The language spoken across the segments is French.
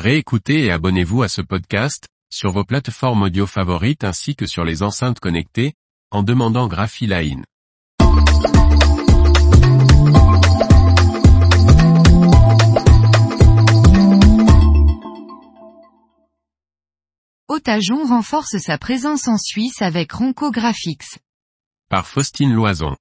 Réécoutez et abonnez-vous à ce podcast, sur vos plateformes audio favorites ainsi que sur les enceintes connectées, en demandant Graphiline. Otajon renforce sa présence en Suisse avec Ronco Graphics. Par Faustine Loison.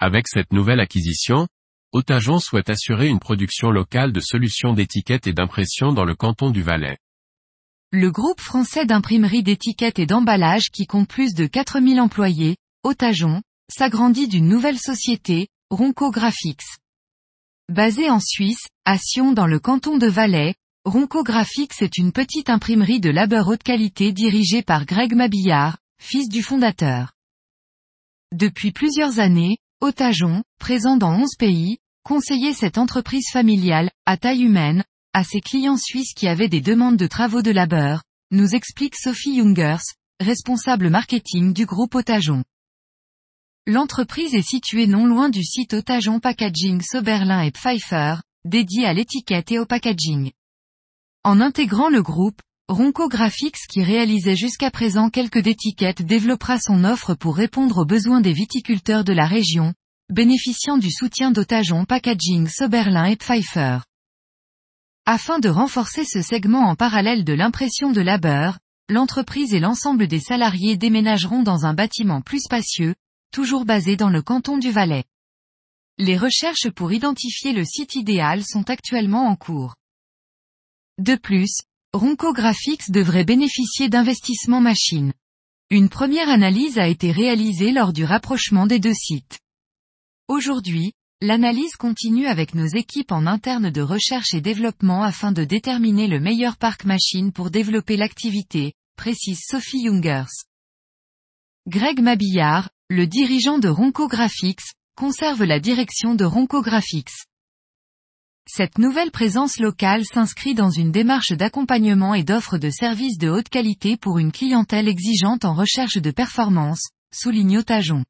Avec cette nouvelle acquisition, Otajon souhaite assurer une production locale de solutions d'étiquettes et d'impression dans le canton du Valais. Le groupe français d'imprimerie d'étiquettes et d'emballage qui compte plus de 4000 employés, Otajon, s'agrandit d'une nouvelle société, Ronco Graphics. Basé en Suisse, à Sion dans le canton de Valais, Ronco Graphics est une petite imprimerie de labeur haute qualité dirigée par Greg Mabillard, fils du fondateur. Depuis plusieurs années, Otajon, présent dans 11 pays, conseillait cette entreprise familiale, à taille humaine, à ses clients suisses qui avaient des demandes de travaux de labeur, nous explique Sophie Jungers, responsable marketing du groupe Otajon. L'entreprise est située non loin du site Otajon Packaging Soberlin et Pfeiffer, dédié à l'étiquette et au packaging. En intégrant le groupe, Ronco Graphics qui réalisait jusqu'à présent quelques étiquettes développera son offre pour répondre aux besoins des viticulteurs de la région, bénéficiant du soutien d'Otajon Packaging Soberlin et Pfeiffer. Afin de renforcer ce segment en parallèle de l'impression de labeur, l'entreprise et l'ensemble des salariés déménageront dans un bâtiment plus spacieux, toujours basé dans le canton du Valais. Les recherches pour identifier le site idéal sont actuellement en cours. De plus, Ronco Graphics devrait bénéficier d'investissements machines. Une première analyse a été réalisée lors du rapprochement des deux sites. Aujourd'hui, l'analyse continue avec nos équipes en interne de recherche et développement afin de déterminer le meilleur parc machine pour développer l'activité, précise Sophie Jungers. Greg Mabillard, le dirigeant de Ronco Graphics, conserve la direction de Ronco Graphics. Cette nouvelle présence locale s'inscrit dans une démarche d'accompagnement et d'offre de services de haute qualité pour une clientèle exigeante en recherche de performance, souligne Otajon.